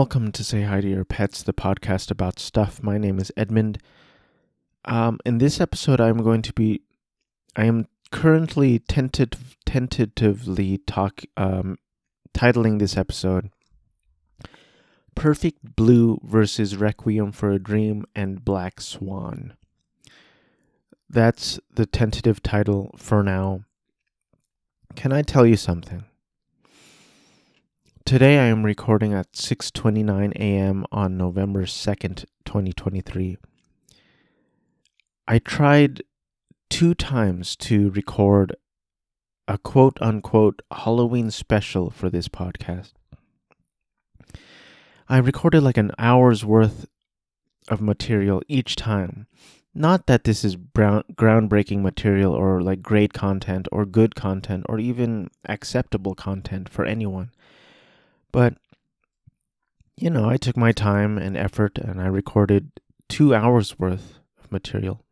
Welcome to Say Hi to Your Pets, the podcast about stuff. My name is Edmond. Um, in this episode, I'm going to be, I am currently tentative, tentatively talk, um, titling this episode Perfect Blue versus Requiem for a Dream and Black Swan. That's the tentative title for now. Can I tell you something? Today I am recording at 6:29 a.m. on November 2nd, 2023. I tried two times to record a quote unquote Halloween special for this podcast. I recorded like an hour's worth of material each time. Not that this is brown, groundbreaking material or like great content or good content or even acceptable content for anyone. But, you know, I took my time and effort and I recorded two hours worth of material.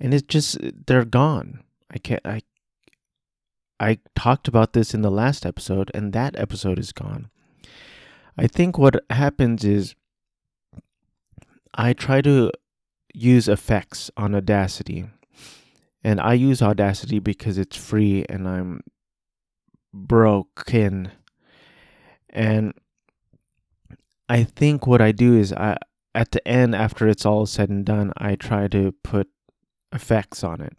And it's just, they're gone. I can't, I, I talked about this in the last episode and that episode is gone. I think what happens is I try to use effects on Audacity. And I use Audacity because it's free and I'm broken and I think what I do is I at the end after it's all said and done, I try to put effects on it.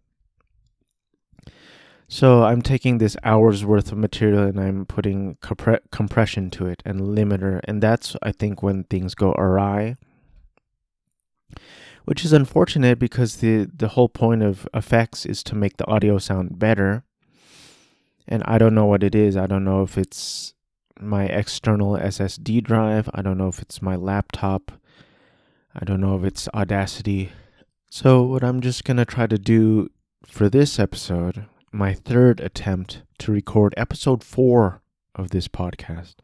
So I'm taking this hour's worth of material and I'm putting compre- compression to it and limiter, and that's I think when things go awry. Which is unfortunate because the the whole point of effects is to make the audio sound better. And I don't know what it is. I don't know if it's my external SSD drive. I don't know if it's my laptop. I don't know if it's Audacity. So, what I'm just going to try to do for this episode, my third attempt to record episode four of this podcast,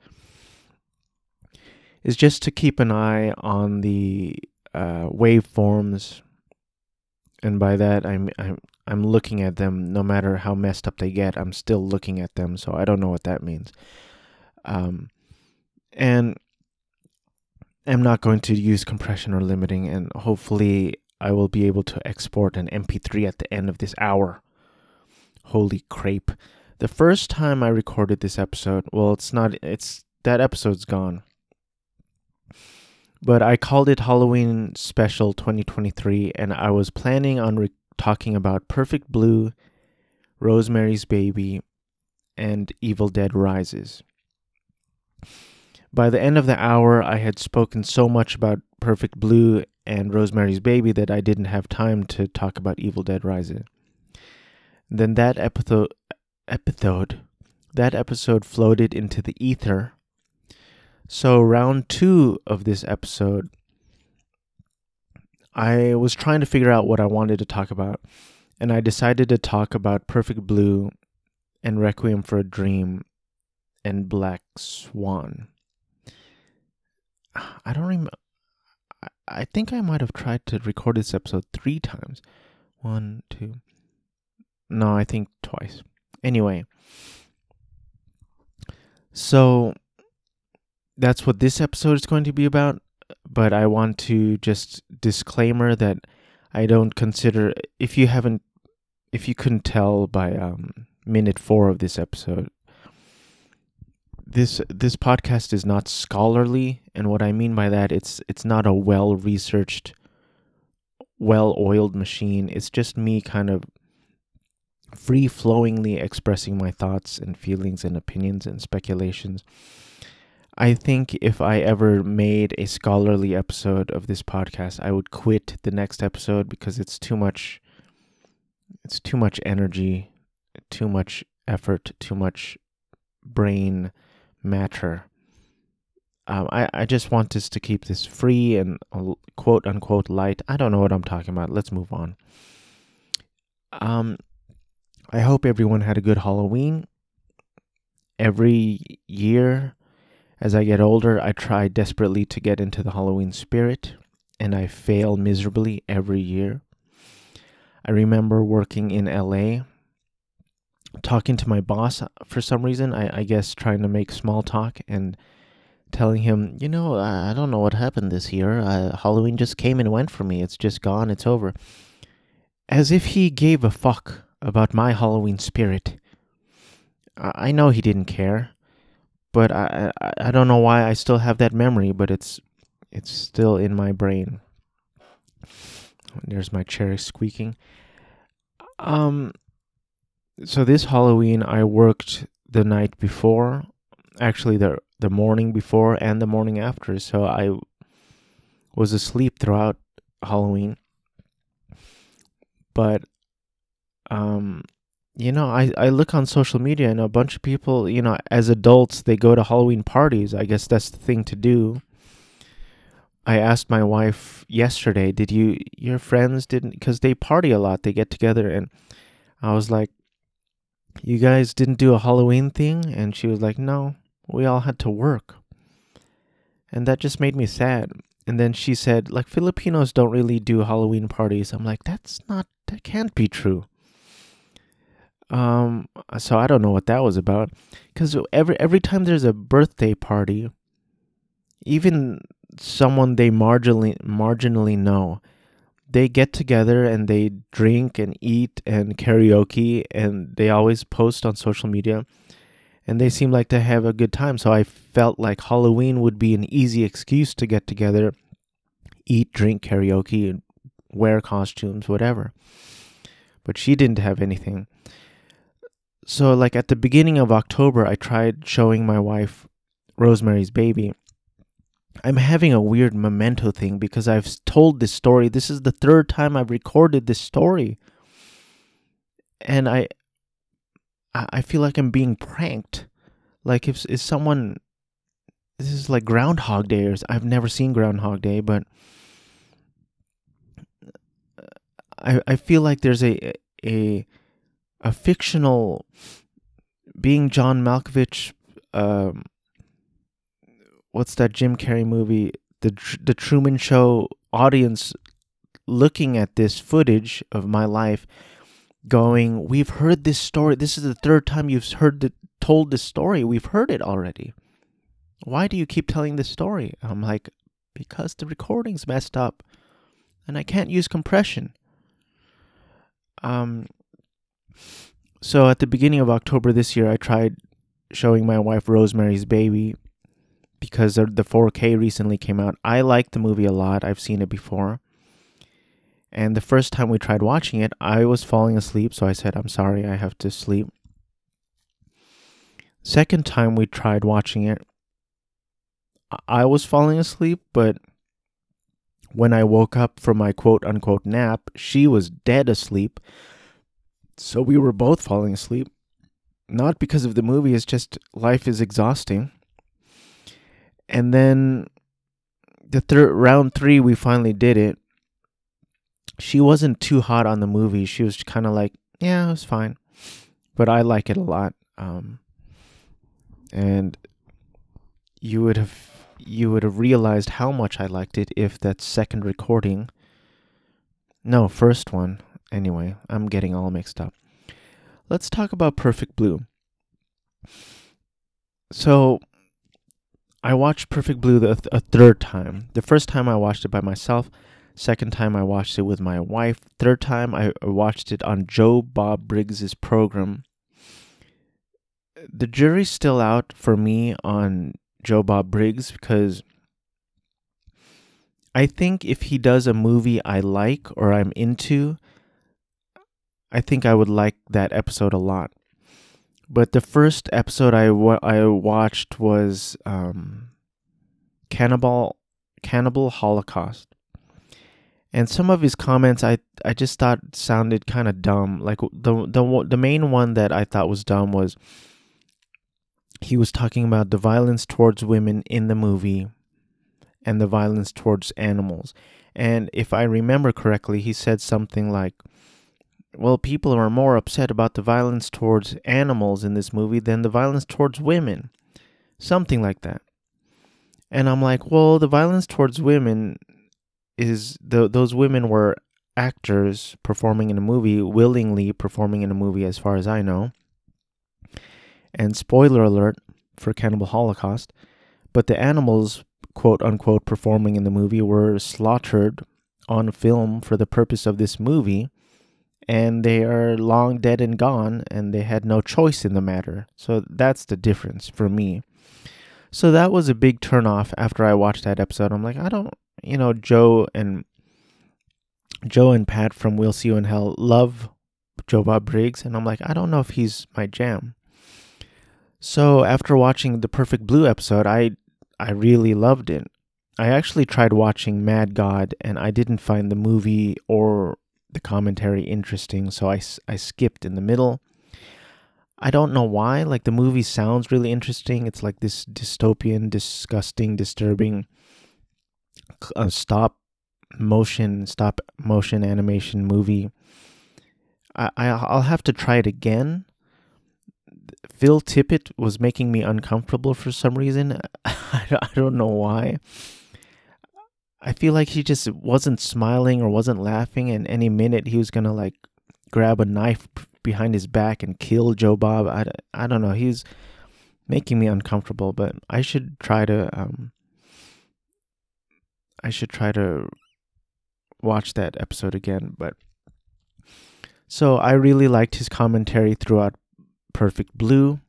is just to keep an eye on the uh, waveforms. And by that, I'm, I'm, I'm looking at them no matter how messed up they get. I'm still looking at them, so I don't know what that means. Um, and I'm not going to use compression or limiting, and hopefully, I will be able to export an MP3 at the end of this hour. Holy crepe. The first time I recorded this episode, well, it's not, it's that episode's gone. But I called it Halloween Special 2023, and I was planning on re- talking about Perfect Blue, Rosemary's Baby, and Evil Dead Rises. By the end of the hour, I had spoken so much about Perfect Blue and Rosemary's Baby that I didn't have time to talk about Evil Dead Rising. Then that episode, episode, that episode floated into the ether. So round two of this episode, I was trying to figure out what I wanted to talk about, and I decided to talk about Perfect Blue and Requiem for a Dream and Black Swan. I don't remember. I think I might have tried to record this episode three times. One, two. No, I think twice. Anyway. So that's what this episode is going to be about. But I want to just disclaimer that I don't consider if you haven't if you couldn't tell by um minute four of this episode, this this podcast is not scholarly and what i mean by that it's it's not a well researched well oiled machine. It's just me kind of free flowingly expressing my thoughts and feelings and opinions and speculations. I think if i ever made a scholarly episode of this podcast i would quit the next episode because it's too much it's too much energy too much effort too much brain matter. Um, I, I just want us to keep this free and uh, quote unquote light. I don't know what I'm talking about. Let's move on. Um, I hope everyone had a good Halloween. Every year, as I get older, I try desperately to get into the Halloween spirit, and I fail miserably every year. I remember working in LA talking to my boss for some reason. I, I guess trying to make small talk and telling him, you know, I, I don't know what happened this year. Uh, Halloween just came and went for me. It's just gone. It's over. As if he gave a fuck about my Halloween spirit. I, I know he didn't care, but I, I I don't know why I still have that memory, but it's it's still in my brain. There's my chair squeaking. Um so this Halloween I worked the night before, actually the the morning before and the morning after. So I was asleep throughout Halloween. But um you know, I, I look on social media and a bunch of people, you know, as adults, they go to Halloween parties. I guess that's the thing to do. I asked my wife yesterday, did you, your friends didn't, because they party a lot, they get together. And I was like, you guys didn't do a Halloween thing? And she was like, no, we all had to work. And that just made me sad. And then she said, like, Filipinos don't really do Halloween parties. I'm like, that's not, that can't be true. Um, so I don't know what that was about. Because every, every time there's a birthday party, even someone they marginally, marginally know, they get together and they drink and eat and karaoke and they always post on social media and they seem like to have a good time. So I felt like Halloween would be an easy excuse to get together, eat, drink, karaoke, and wear costumes, whatever. But she didn't have anything. So, like at the beginning of October, I tried showing my wife Rosemary's Baby. I'm having a weird memento thing because I've told this story. This is the third time I've recorded this story. And I I feel like I'm being pranked. Like if is someone this is like Groundhog Day or I've never seen Groundhog Day, but I I feel like there's a a a fictional being John Malkovich um what's that Jim Carrey movie the the Truman Show audience looking at this footage of my life going, We've heard this story. This is the third time you've heard the, told this story. We've heard it already. Why do you keep telling this story? I'm like, Because the recording's messed up and I can't use compression. Um, so at the beginning of October this year, I tried showing my wife Rosemary's Baby because the 4K recently came out. I like the movie a lot. I've seen it before. And the first time we tried watching it, I was falling asleep, so I said, I'm sorry, I have to sleep. Second time we tried watching it, I was falling asleep, but when I woke up from my quote unquote nap, she was dead asleep. So we were both falling asleep. Not because of the movie, it's just life is exhausting. And then the third round three, we finally did it she wasn't too hot on the movie. She was kind of like, yeah, it was fine, but I like it a lot. Um, and you would have you would have realized how much I liked it if that second recording. No, first one. Anyway, I'm getting all mixed up. Let's talk about Perfect Blue. So, I watched Perfect Blue the th- a third time. The first time I watched it by myself. Second time I watched it with my wife. Third time I watched it on Joe Bob Briggs's program. The jury's still out for me on Joe Bob Briggs because I think if he does a movie I like or I'm into, I think I would like that episode a lot. But the first episode I, I watched was um, Cannibal Cannibal Holocaust and some of his comments I I just thought sounded kind of dumb. Like the the the main one that I thought was dumb was he was talking about the violence towards women in the movie and the violence towards animals. And if I remember correctly, he said something like well, people are more upset about the violence towards animals in this movie than the violence towards women. Something like that. And I'm like, well, the violence towards women is the, those women were actors performing in a movie, willingly performing in a movie, as far as I know. And spoiler alert for Cannibal Holocaust, but the animals, quote unquote, performing in the movie were slaughtered on film for the purpose of this movie, and they are long dead and gone, and they had no choice in the matter. So that's the difference for me. So that was a big turnoff after I watched that episode. I'm like, I don't, you know, Joe and Joe and Pat from We'll See You in Hell love Joe Bob Briggs, and I'm like, I don't know if he's my jam. So after watching the Perfect Blue episode, I I really loved it. I actually tried watching Mad God, and I didn't find the movie or the commentary interesting, so I, I skipped in the middle. I don't know why. Like the movie sounds really interesting. It's like this dystopian, disgusting, disturbing uh, stop motion, stop motion animation movie. I, I I'll have to try it again. Phil Tippett was making me uncomfortable for some reason. I don't know why. I feel like he just wasn't smiling or wasn't laughing, and any minute he was gonna like grab a knife behind his back and kill Joe Bob. I, I don't know. He's making me uncomfortable, but I should try to um I should try to watch that episode again, but so I really liked his commentary throughout Perfect Blue.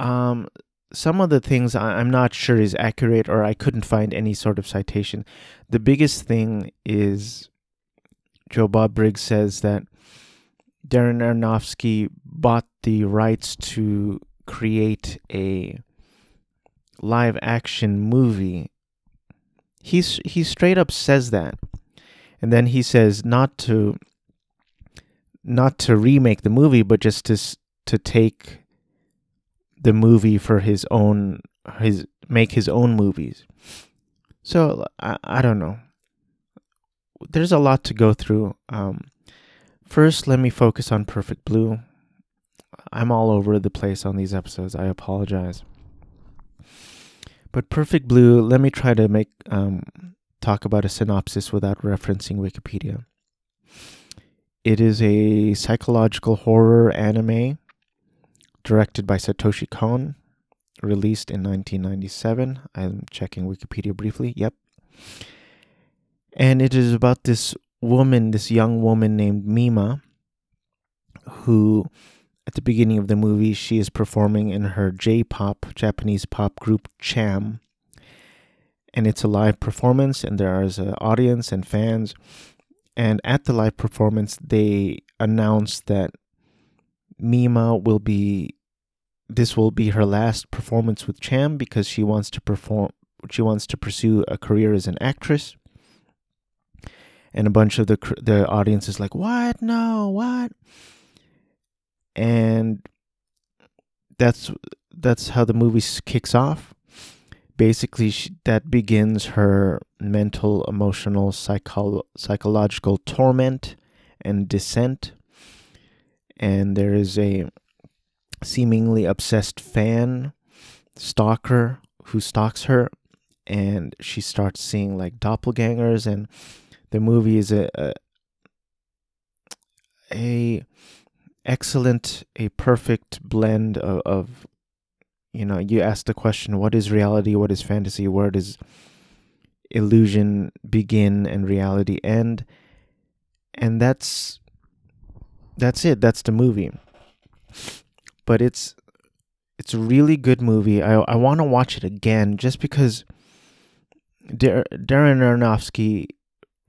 Um some of the things I'm not sure is accurate or I couldn't find any sort of citation. The biggest thing is Joe Bob Briggs says that Darren Aronofsky bought the rights to create a live action movie. He's he straight up says that. And then he says not to not to remake the movie but just to to take the movie for his own his make his own movies. So I, I don't know. There's a lot to go through. Um, First, let me focus on Perfect Blue. I'm all over the place on these episodes. I apologize. But Perfect Blue, let me try to make um, talk about a synopsis without referencing Wikipedia. It is a psychological horror anime directed by Satoshi Kon, released in 1997. I'm checking Wikipedia briefly. Yep. And it is about this woman, this young woman named Mima, who at the beginning of the movie she is performing in her J-pop Japanese pop group Cham, and it's a live performance, and there is an audience and fans. And at the live performance, they announce that Mima will be this will be her last performance with Cham because she wants to perform she wants to pursue a career as an actress and a bunch of the the audience is like, "What? No, what?" And that's that's how the movie kicks off. Basically, she, that begins her mental, emotional, psycho- psychological torment and descent. And there is a seemingly obsessed fan stalker who stalks her and she starts seeing like doppelgangers and the movie is a, a, a excellent, a perfect blend of, of, you know, you ask the question, what is reality? What is fantasy? Where does illusion begin and reality end? And that's that's it. That's the movie. But it's it's a really good movie. I I want to watch it again just because Dar- Darren Aronofsky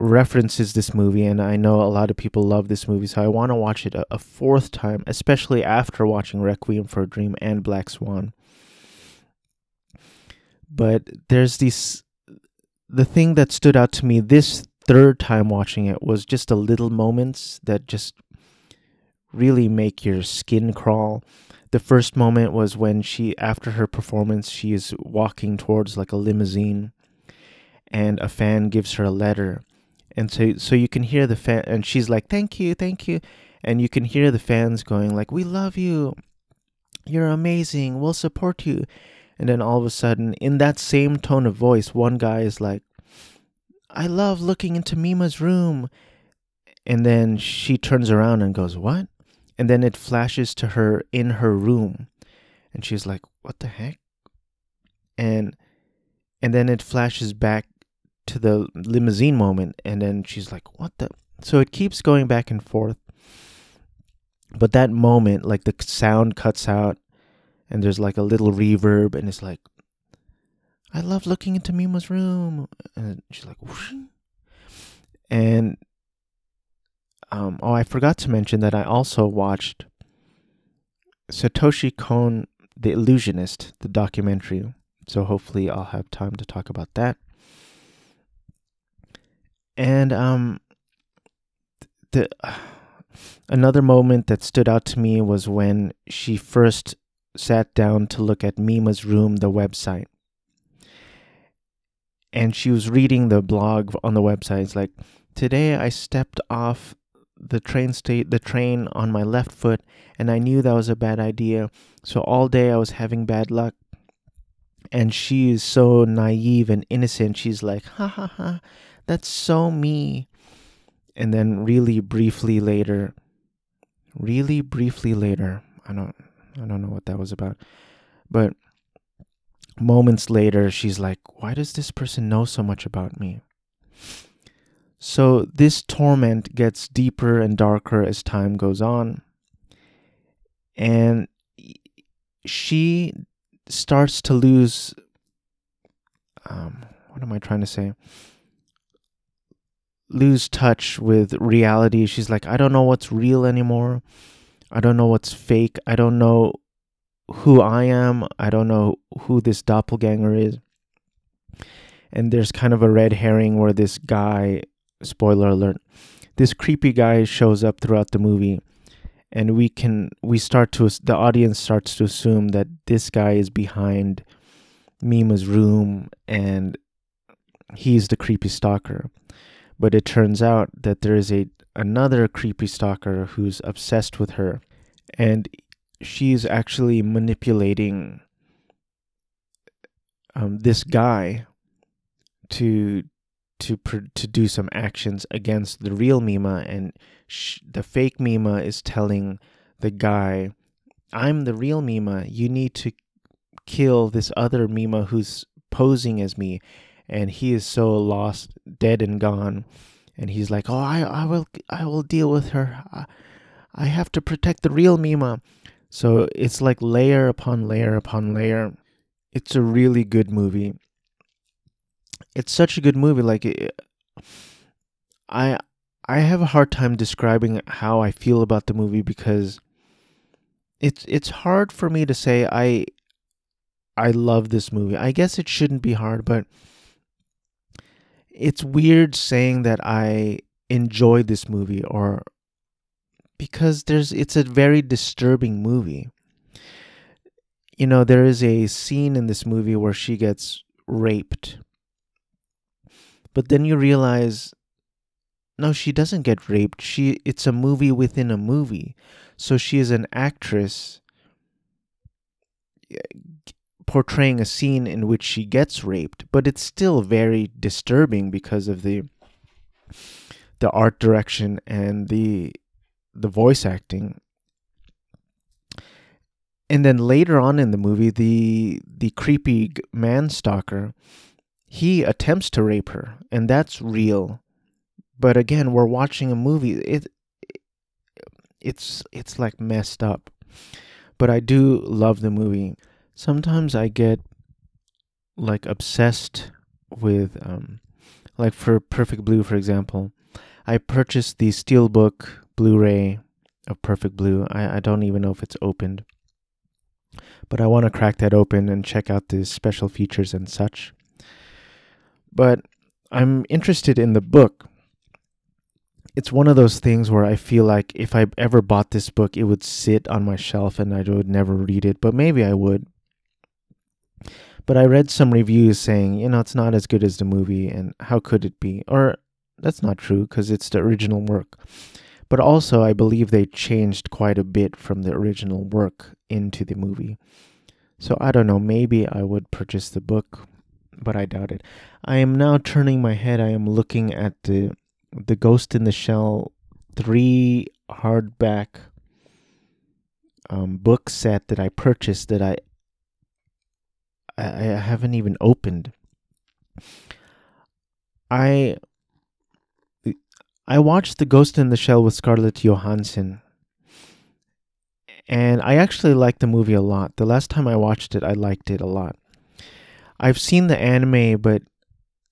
references this movie, and I know a lot of people love this movie, so I want to watch it a, a, fourth time, especially after watching Requiem for a Dream and Black Swan. But there's these. The thing that stood out to me this third time watching it was just the little moments that just really make your skin crawl. The first moment was when she, after her performance, she is walking towards like a limousine and a fan gives her a letter. And so so you can hear the fan and she's like thank you thank you. And you can hear the fans going like we love you. You're amazing. We'll support you. And then all of a sudden in that same tone of voice one guy is like i love looking into mima's room. And then she turns around and goes what and then it flashes to her in her room. And she's like what the heck? And and then it flashes back to the limousine moment and then she's like what the so it keeps going back and forth. But that moment like the sound cuts out and there's like a little reverb and it's like i love looking into mima's room. And she's like Whoosh. and um, oh i forgot to mention that i also watched satoshi kon the illusionist the documentary. So hopefully i'll have time to talk about that. And um the another moment that stood out to me was when she first sat down to look at Mima's room the website. And she was reading the blog on the website. It's like today i stepped off the train state the train on my left foot and i knew that was a bad idea. So all day i was having bad luck. And she is so naive and innocent. She's like ha ha ha. That's so me. And then really briefly later really briefly later i don't i don't know what that was about but moments later she's like why does this person know so much about me so this torment gets deeper and darker as time goes on and she starts to lose um what am i trying to say lose touch with reality. She's like, I don't know what's real anymore. I don't know what's fake. I don't know who I am. I don't know who this doppelganger is. And there's kind of a red herring where this guy, spoiler alert, this creepy guy shows up throughout the movie. And we can, we start to, the audience starts to assume that this guy is behind Mima's room and he's the creepy stalker. But it turns out that there is a another creepy stalker who's obsessed with her and she's actually manipulating um, this guy to to to do some actions against the real Mima, and sh- the fake Mima is telling the guy, "I'm the real Mima. You need to kill this other Mima who's posing as me." and he is so lost, dead and gone. And he's like, "Oh, I, I will, I will deal with her. I, I have to protect the real Mima." So it's like layer upon layer upon layer. It's a really good movie. It's such a good movie. Like, it, I, I have a hard time describing how I feel about the movie because it's it's hard for me to say I I love this movie. I guess it shouldn't be hard, but it's weird saying that I enjoy this movie or because there's it's a very disturbing movie. You know, there is a scene in this movie where she gets raped. But then you realize no, she doesn't get raped. She it's a movie within a movie. So she is an actress eh, portraying a scene in which she gets raped, but it's still very disturbing because of the the art direction and the the voice acting. And then later on in the movie, the the creepy man stalker, he attempts to rape her, and that's real. But again, we're watching a movie. It it's it's like messed up. But I do love the movie sometimes I get like obsessed with um like for Perfect Blue for example. I purchased the Steelbook Blu-ray of Perfect Blue. I, I don't even know if it's opened. But I want to crack that open and check out the special features and such. But I'm interested in the book. It's one of those things where I feel like if I ever bought this book, it would sit on my shelf and I would never read it. But maybe I would. But I read some reviews saying, you know, it's not as good as the movie, and how could it be? Or that's not true because it's the original work. But also, I believe they changed quite a bit from the original work into the movie. So I don't know, maybe I would purchase the book, but I doubt it. I am now turning my head, I am looking at the the Ghost in the Shell 3 hardback um, book set that I purchased that I I, I haven't even opened. I I watched The Ghost in the Shell with Scarlett Johansson. And I actually liked the movie a lot. The last time I watched it, I liked it a lot. I've seen the anime, but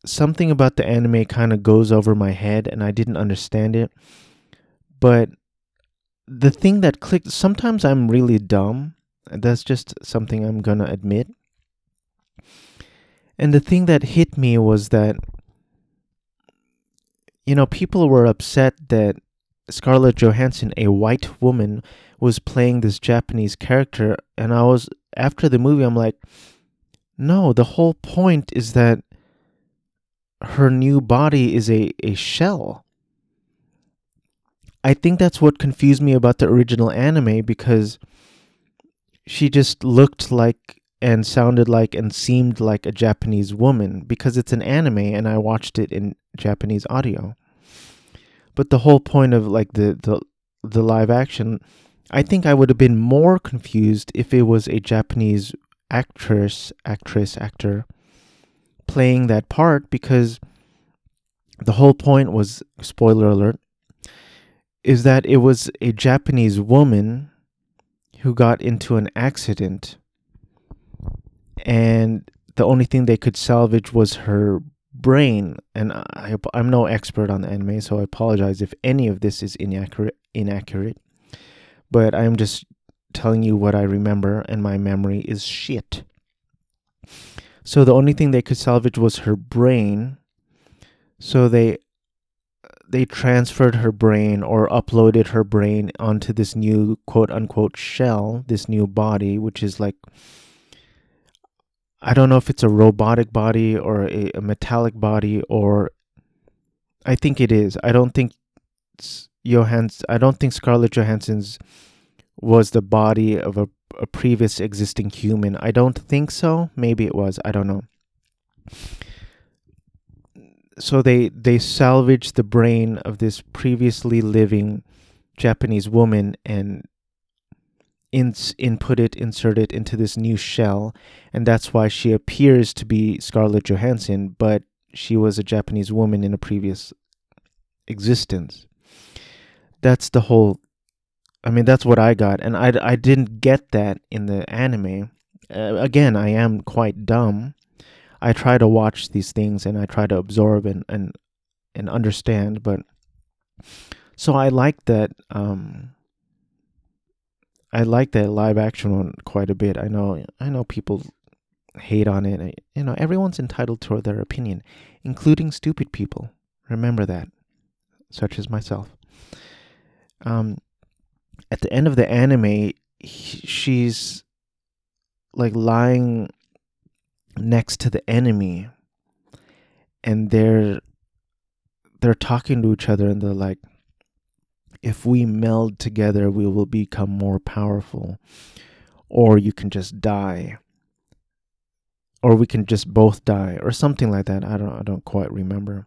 something about the anime kind of goes over my head and I didn't understand it. But the thing that clicked, sometimes I'm really dumb. That's just something I'm going to admit. And the thing that hit me was that, you know, people were upset that Scarlett Johansson, a white woman, was playing this Japanese character. And I was, after the movie, I'm like, no, the whole point is that her new body is a, a shell. I think that's what confused me about the original anime because she just looked like and sounded like and seemed like a Japanese woman because it's an anime and I watched it in Japanese audio. But the whole point of like the the the live action, I think I would have been more confused if it was a Japanese actress, actress, actor playing that part because the whole point was spoiler alert is that it was a Japanese woman who got into an accident. And the only thing they could salvage was her brain. And I, i'm no expert on anime so i apologize if any of this is inaccurate inaccurate. But i'm just telling you what i remember and my memory is shit so the only thing they could salvage was her brain. So they they transferred her brain or uploaded her brain onto this new quote unquote shell, this new body, which is like I don't know if it's a robotic body or a, a metallic body or I think it is. I don't think Johans I don't think Scarlett Johansson's was the body of a a previous existing human. I don't think so. Maybe it was. I don't know. So they they salvaged the brain of this previously living Japanese woman and ins input it, insert it into this new shell, and that's why she appears to be Scarlett Johansson, but she was a Japanese woman in a previous existence. That's the whole I mean, that's what I got, and I, I didn't get that in the anime. Uh, again, I am quite dumb. I try to watch these things and I try to absorb and and and understand, but so I like that. Um, I like that live action one quite a bit. I know I know people hate on it. You know, everyone's entitled to their opinion, including stupid people. Remember that, such as myself. Um, at the end of the anime, he, she's like lying next to the enemy, and they're they're talking to each other, and they're like, "If we meld together, we will become more powerful, or you can just die." Or we can just both die, or something like that. I don't. I don't quite remember.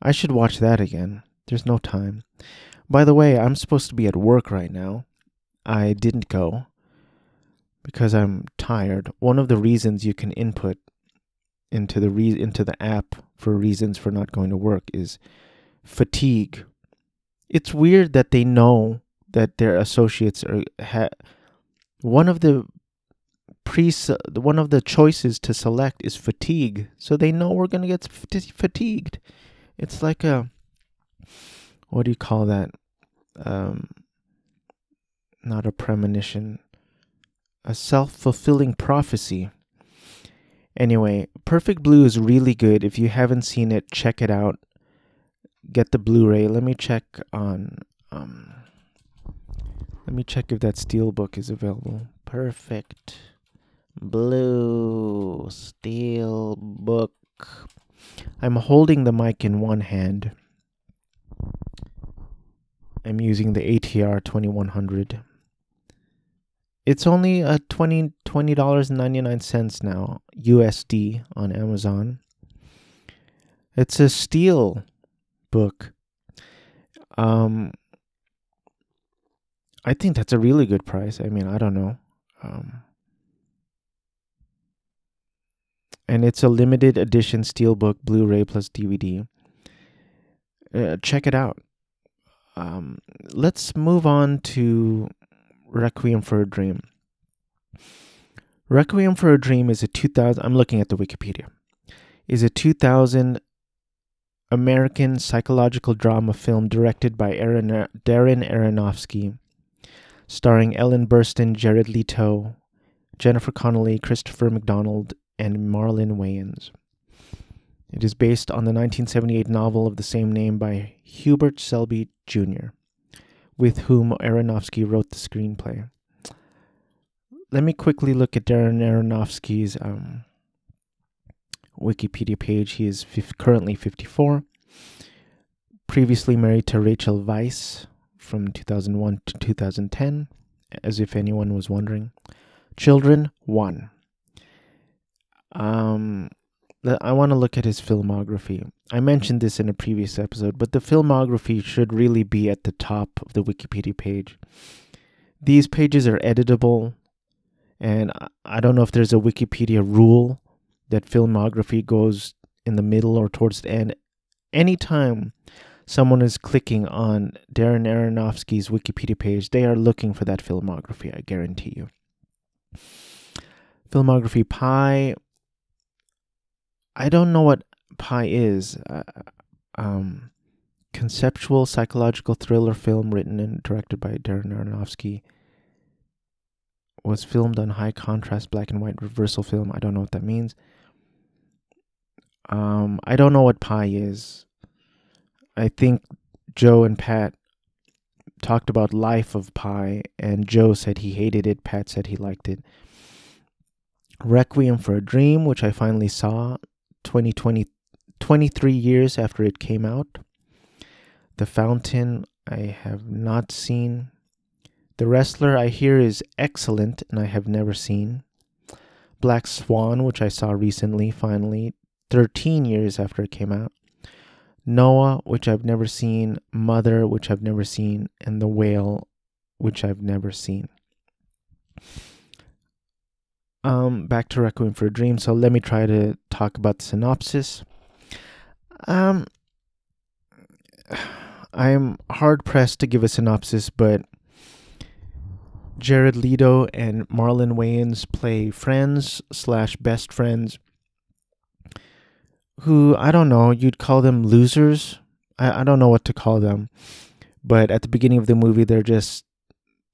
I should watch that again. There's no time. By the way, I'm supposed to be at work right now. I didn't go because I'm tired. One of the reasons you can input into the re- into the app for reasons for not going to work is fatigue. It's weird that they know that their associates are ha- one of the pre one of the choices to select is fatigue. So they know we're going to get fatigued. It's like a what do you call that? Um, not a premonition, a self fulfilling prophecy. Anyway, Perfect Blue is really good. If you haven't seen it, check it out. Get the Blu ray. Let me check on. Um, let me check if that Steelbook is available. Perfect Blue Steelbook. I'm holding the mic in one hand. I'm using the ATR 2100. It's only a 20 $20.99 now, USD on Amazon. It's a steel book. Um I think that's a really good price. I mean, I don't know. Um and it's a limited edition steelbook Blu-ray plus DVD. Uh, check it out. Um, let's move on to Requiem for a Dream. Requiem for a Dream is a 2000 I'm looking at the Wikipedia. Is a 2000 American psychological drama film directed by Aaron, Darren Aronofsky, starring Ellen Burstyn, Jared Leto, Jennifer Connelly, Christopher McDonald, and Marlon Wayans. It is based on the 1978 novel of the same name by Hubert Selby Jr., with whom Aronofsky wrote the screenplay. Let me quickly look at Darren Aronofsky's um, Wikipedia page. He is currently 54. Previously married to Rachel Weisz from 2001 to 2010, as if anyone was wondering. Children, one. Um, I want to look at his filmography. I mentioned this in a previous episode, but the filmography should really be at the top of the Wikipedia page. These pages are editable, and I don't know if there's a Wikipedia rule that filmography goes in the middle or towards the end. Anytime someone is clicking on Darren Aronofsky's Wikipedia page, they are looking for that filmography, I guarantee you. Filmography Pi. I don't know what Pi is. Uh, um, conceptual psychological thriller film written and directed by Darren Aronofsky. Was filmed on high contrast black and white reversal film. I don't know what that means. Um, I don't know what Pi is. I think Joe and Pat talked about Life of Pi, and Joe said he hated it. Pat said he liked it. Requiem for a Dream, which I finally saw 2020, 23 years after it came out. The Fountain, I have not seen. The Wrestler, I hear, is excellent, and I have never seen. Black Swan, which I saw recently, finally, 13 years after it came out. Noah, which I've never seen. Mother, which I've never seen. And The Whale, which I've never seen um, back to Requiem for a Dream. So let me try to talk about the synopsis. Um, I am hard pressed to give a synopsis, but Jared Leto and Marlon Wayans play friends slash best friends who I don't know, you'd call them losers. I, I don't know what to call them. But at the beginning of the movie, they're just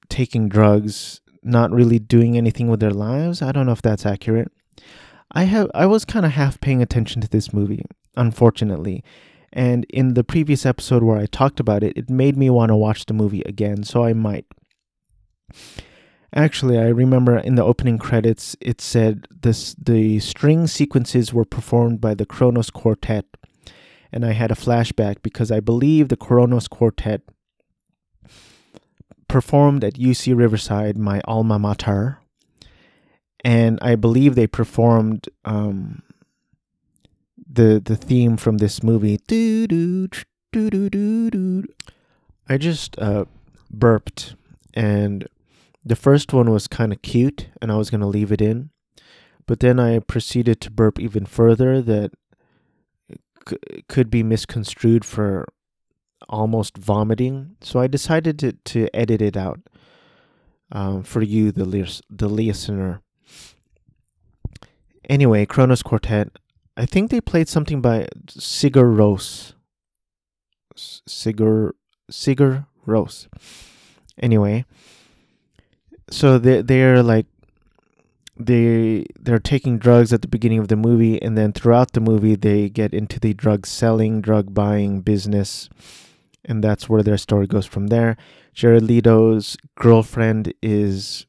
taking drugs not really doing anything with their lives. I don't know if that's accurate. I have I was kind of half paying attention to this movie, unfortunately. And in the previous episode where I talked about it, it made me want to watch the movie again, so I might. Actually, I remember in the opening credits it said this the string sequences were performed by the Kronos Quartet. And I had a flashback because I believe the Kronos Quartet performed at UC Riverside, my alma mater, and I believe they performed um, the the theme from this movie. I just uh, burped, and the first one was kind of cute, and I was gonna leave it in, but then I proceeded to burp even further that c- could be misconstrued for almost vomiting. So I decided to, to edit it out um, for you, the, the listener. Anyway, Kronos Quartet. I think they played something by Sigur Rós. Sigur Sigur Rós. Anyway, so they they're like they they're taking drugs at the beginning of the movie and then throughout the movie they get into the drug selling drug buying business and that's where their story goes from there. Jared Leto's girlfriend is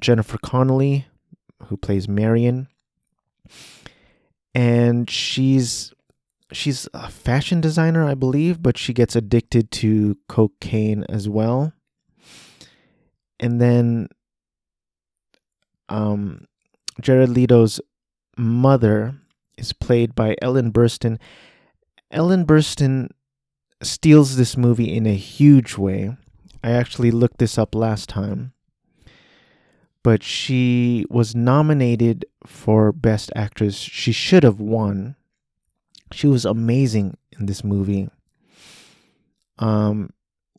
Jennifer Connelly, who plays Marion, and she's she's a fashion designer, I believe, but she gets addicted to cocaine as well. And then um, Jared Leto's mother is played by Ellen Burstyn. Ellen Burstyn steals this movie in a huge way. I actually looked this up last time. but she was nominated for Best Actress. She should have won. She was amazing in this movie. Um,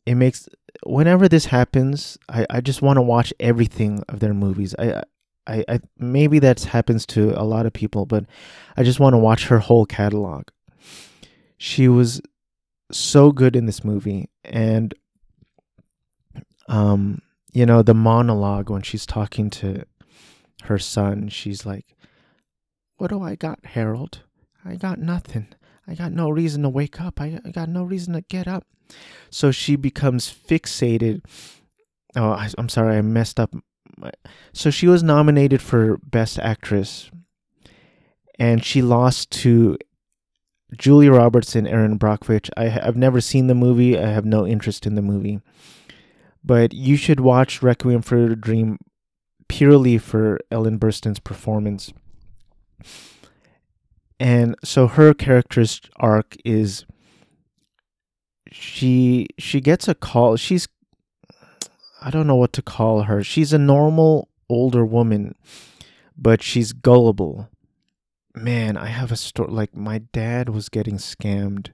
it makes whenever this happens, I, I just want to watch everything of their movies. I, I I maybe that happens to a lot of people, but I just want to watch her whole catalog. She was so good in this movie, and um, you know, the monologue when she's talking to her son, she's like, What do I got, Harold? I got nothing. I got no reason to wake up. I, I got no reason to get up. So she becomes fixated. Oh, I, I'm sorry, I messed up. So she was nominated for Best Actress, and she lost to Julia Roberts and Erin Brockovich. I've never seen the movie. I have no interest in the movie. But you should watch Requiem for a Dream purely for Ellen Burstyn's performance. And so her character's arc is she she gets a call. She's I don't know what to call her. She's a normal older woman, but she's gullible. Man, I have a story like my dad was getting scammed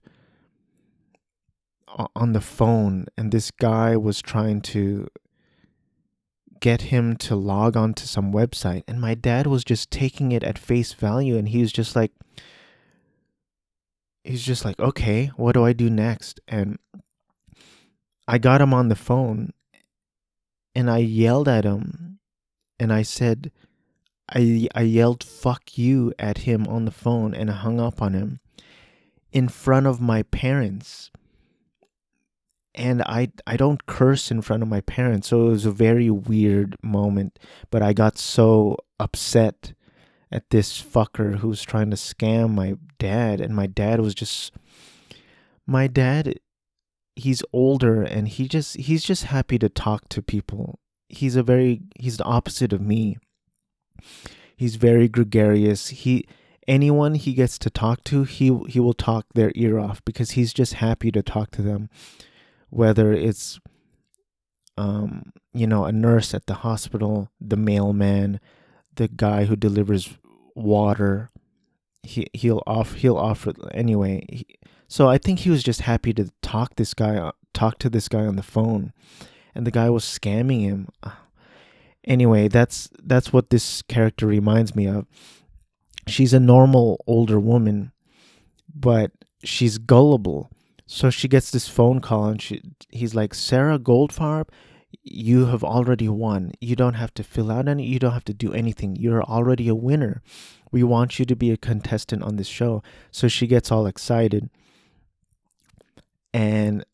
on the phone and this guy was trying to get him to log on to some website and my dad was just taking it at face value and he was just like he's just like okay what do i do next? And i got him on the phone and i yelled at him and i said i i yelled fuck you at him on the phone and hung up on him in front of my parents and I I don't curse in front of my parents, so it was a very weird moment. But I got so upset at this fucker who was trying to scam my dad, and my dad was just my dad. He's older, and he just he's just happy to talk to people. He's a very he's the opposite of me. He's very gregarious. He anyone he gets to talk to, he he will talk their ear off because he's just happy to talk to them whether it's um, you know, a nurse at the hospital, the mailman, the guy who delivers water. He he'll off he'll offer anyway. He, so I think he was just happy to talk this guy talk to this guy on the phone, and the guy was scamming him. Anyway, that's that's what this character reminds me of. She's a normal older woman, but she's gullible so she gets this phone call and she he's like, Sara Goldfarb, you have already won. You don't have to fill out any you don't have to do anything. You're already a winner. We want you to be a contestant on this show. So she gets all excited. And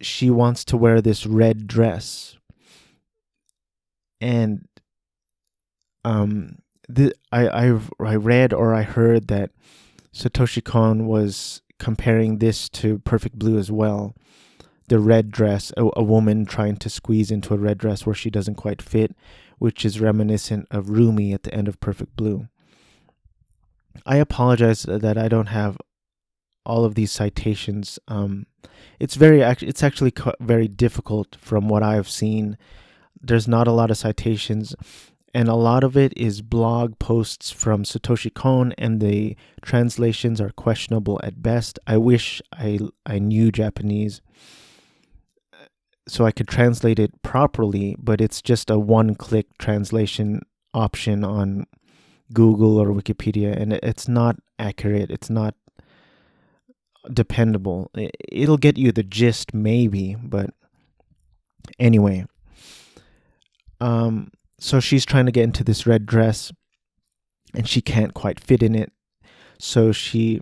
she wants to wear this red dress. And um the I I I read or I heard that Satoshi Kon was comparing this to Perfect Blue as well. The red dress, a, a, woman trying to squeeze into a red dress where she doesn't quite fit, which is reminiscent of Rumi at the end of Perfect Blue. I apologize that I don't have all of these citations. Um, it's very it's actually very difficult from what I've seen. There's not a lot of citations and a lot of it is blog posts from Satoshi Kon, and the translations are questionable at best. I wish I I knew Japanese uh, so I could translate it properly, but it's just a one-click translation option on Google or Wikipedia, and it's not accurate. It's not dependable. It'll get you the gist, maybe, but anyway. Um, so she's trying to get into this red dress and she can't quite fit in it. So she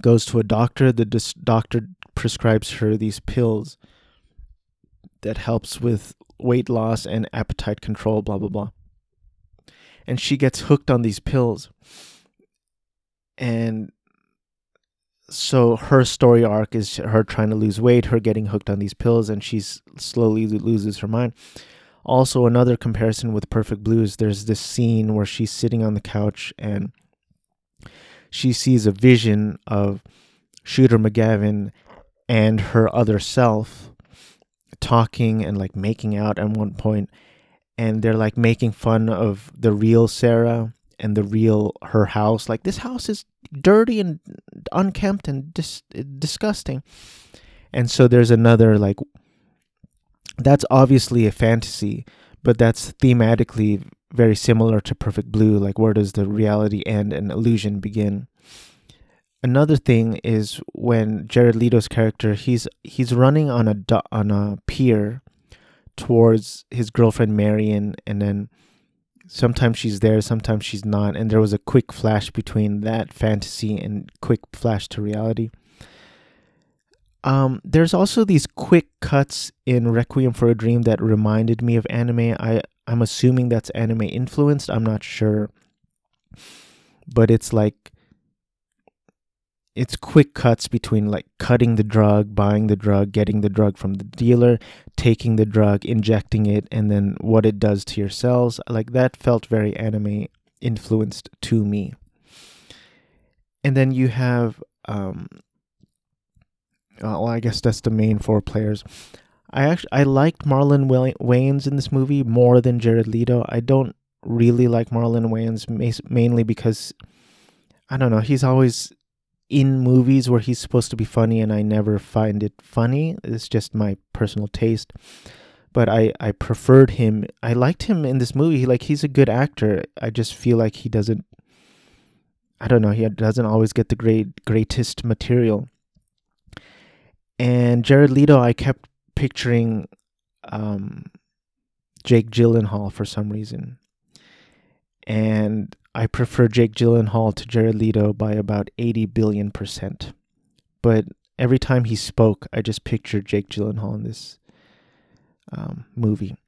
goes to a doctor. The dis- doctor prescribes her these pills that helps with weight loss and appetite control, blah, blah, blah. And she gets hooked on these pills. And so her story arc is her trying to lose weight, her getting hooked on these pills, and she's slowly loses her mind. Also, another comparison with Perfect Blue is there's this scene where she's sitting on the couch and she sees a vision of Shooter McGavin and her other self talking and like making out at one point and they're like making fun of the real Sara and the real her house. Like this house is dirty and unkempt and dis- disgusting. And so there's another like that's obviously a fantasy, but that's thematically very similar to Perfect Blue. Like where does the reality end and illusion begin? Another thing is when Jared Leto's character he's he's running on a on a pier towards his girlfriend Marion and then sometimes she's there, sometimes she's not. And there was a quick flash between that fantasy and quick flash to reality. Um, there's also these quick cuts in Requiem for a Dream that reminded me of anime. I I'm assuming that's anime influenced. I'm not sure, but it's like it's quick cuts between like cutting the drug, buying the drug, getting the drug from the dealer, taking the drug, injecting it, and then what it does to your cells. Like that felt very anime influenced to me. And then you have, um, Uh, well, I guess that's the main four players. I actually I liked Marlon Wayans in this movie more than Jared Leto. I don't really like Marlon Wayans mainly because I don't know. He's always in movies where he's supposed to be funny and I never find it funny. It's just my personal taste. But I, I preferred him. I liked him in this movie. Like he's a good actor. I just feel like he doesn't I don't know, he doesn't always get the great greatest material. And Jared Leto, I kept picturing um, Jake Gyllenhaal for some reason. And I prefer Jake Gyllenhaal to Jared Leto by about 80 billion percent. But every time he spoke, I just pictured Jake Gyllenhaal in this um, movie.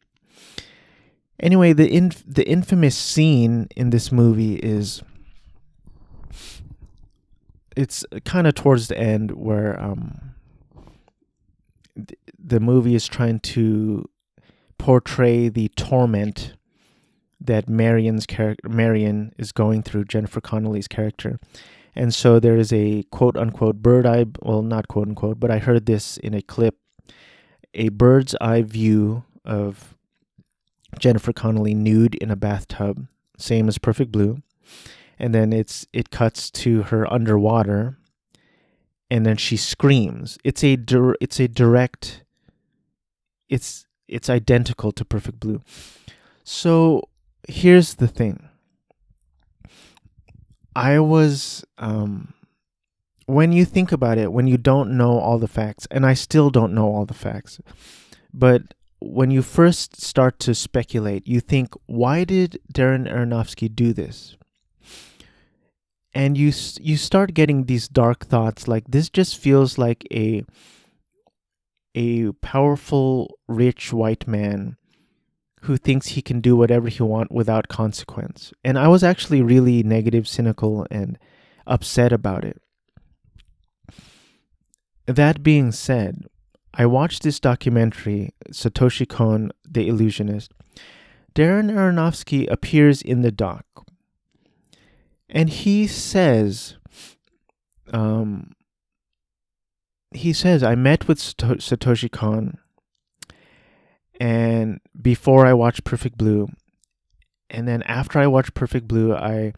Anyway, the inf- the infamous scene in this movie is it's kind of towards the end where um, the movie is trying to portray the torment that Marion's character Marion is going through Jennifer Connelly's character. And so there is a quote unquote bird eye well not quote unquote, but I heard this in a clip a bird's eye view of Jennifer Connelly nude in a bathtub, same as Perfect Blue. And then it's it cuts to her underwater and then she screams. It's a dir- it's a direct it's it's identical to Perfect Blue. So here's the thing. I was um when you think about it, when you don't know all the facts, and I still don't know all the facts, but when you first start to speculate, you think, why did Darren Aronofsky do this? And you you start getting these dark thoughts like this just feels like a a powerful rich white man who thinks he can do whatever he wants without consequence. And I was actually really negative, cynical, and upset about it. That being said, I watched this documentary, Satoshi Kon, The Illusionist. Darren Aronofsky appears in the doc. And he says, um, he says, I met with Satoshi Kon and before I watched Perfect Blue, and then after I watched Perfect Blue, I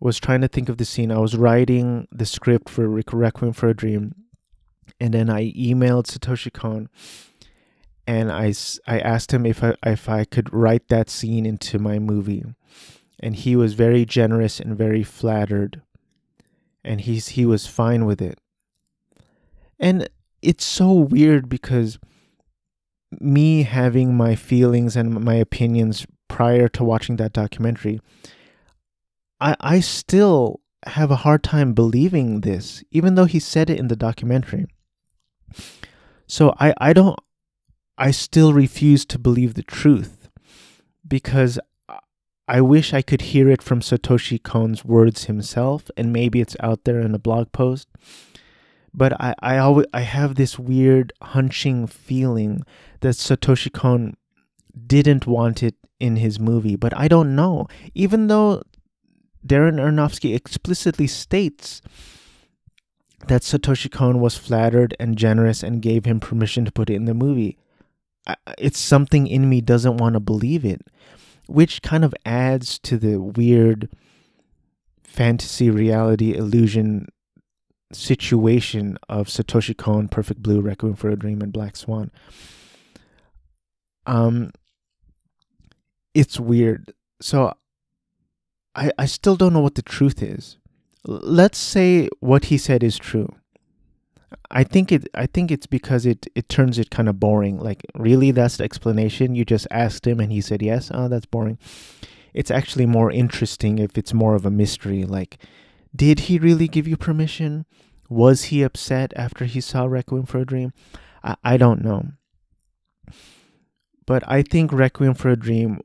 was trying to think of the scene. I was writing the script for Requiem for a Dream, and then I emailed Satoshi Kon, and I, I asked him if I if I could write that scene into my movie, and he was very generous and very flattered, and he's he was fine with it, and it's so weird because me having my feelings and my opinions prior to watching that documentary, I I still have a hard time believing this, even though he said it in the documentary. So I, I don't I still refuse to believe the truth because I wish I could hear it from Satoshi Kon's words himself, and maybe it's out there in a blog post but I I always I have this weird hunching feeling that Satoshi Kon didn't want it in his movie, but I don't know. Even though Darren Aronofsky explicitly states that Satoshi Kon was flattered and generous and gave him permission to put it in the movie, it's something in me doesn't want to believe it, which kind of adds to the weird fantasy reality illusion situation of Satoshi Kon, Perfect Blue, Requiem for a Dream, and Black Swan. Um, it's weird. So I I still don't know what the truth is. Let's say what he said is true. I think it I think it's because it it turns it kind of boring. Like really that's the explanation. You just asked him and he said yes. Oh, that's boring. It's actually more interesting if it's more of a mystery like did he really give you permission? Was he upset after he saw Requiem for a Dream? I, I don't know. But I think Requiem for a Dream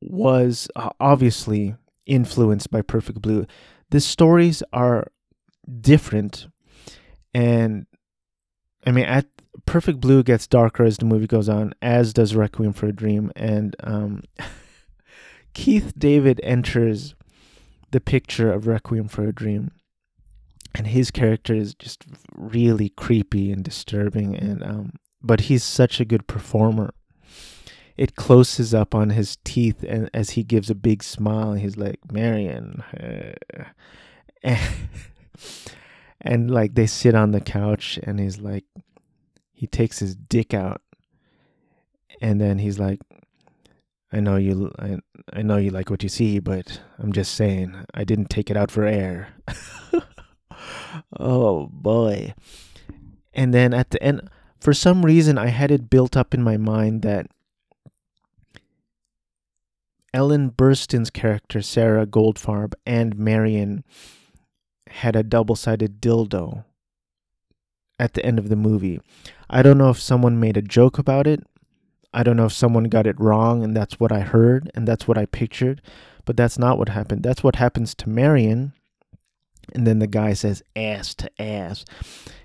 was uh, obviously influenced by Perfect Blue. The stories are different, and I mean, at Perfect Blue gets darker as the movie goes on, as does Requiem for a Dream, and um, Keith David enters the picture of Requiem for a Dream, and his character is just really creepy and disturbing, and um, but he's such a good performer. It closes up on his teeth and as he gives a big smile he's like marion. And like they sit on the couch and he's like he takes his dick out and then he's like i know you i, I know you like what you see but i'm just saying i didn't take it out for air oh boy and then at the end for some reason i had it built up in my mind that Ellen Burstyn's character, Sara Goldfarb, and Marion had a double sided dildo at the end of the movie. I don't know if someone made a joke about it. I don't know if someone got it wrong and that's what I heard and that's what I pictured, but that's not what happened. That's what happens to Marion. And then the guy says ass to ass.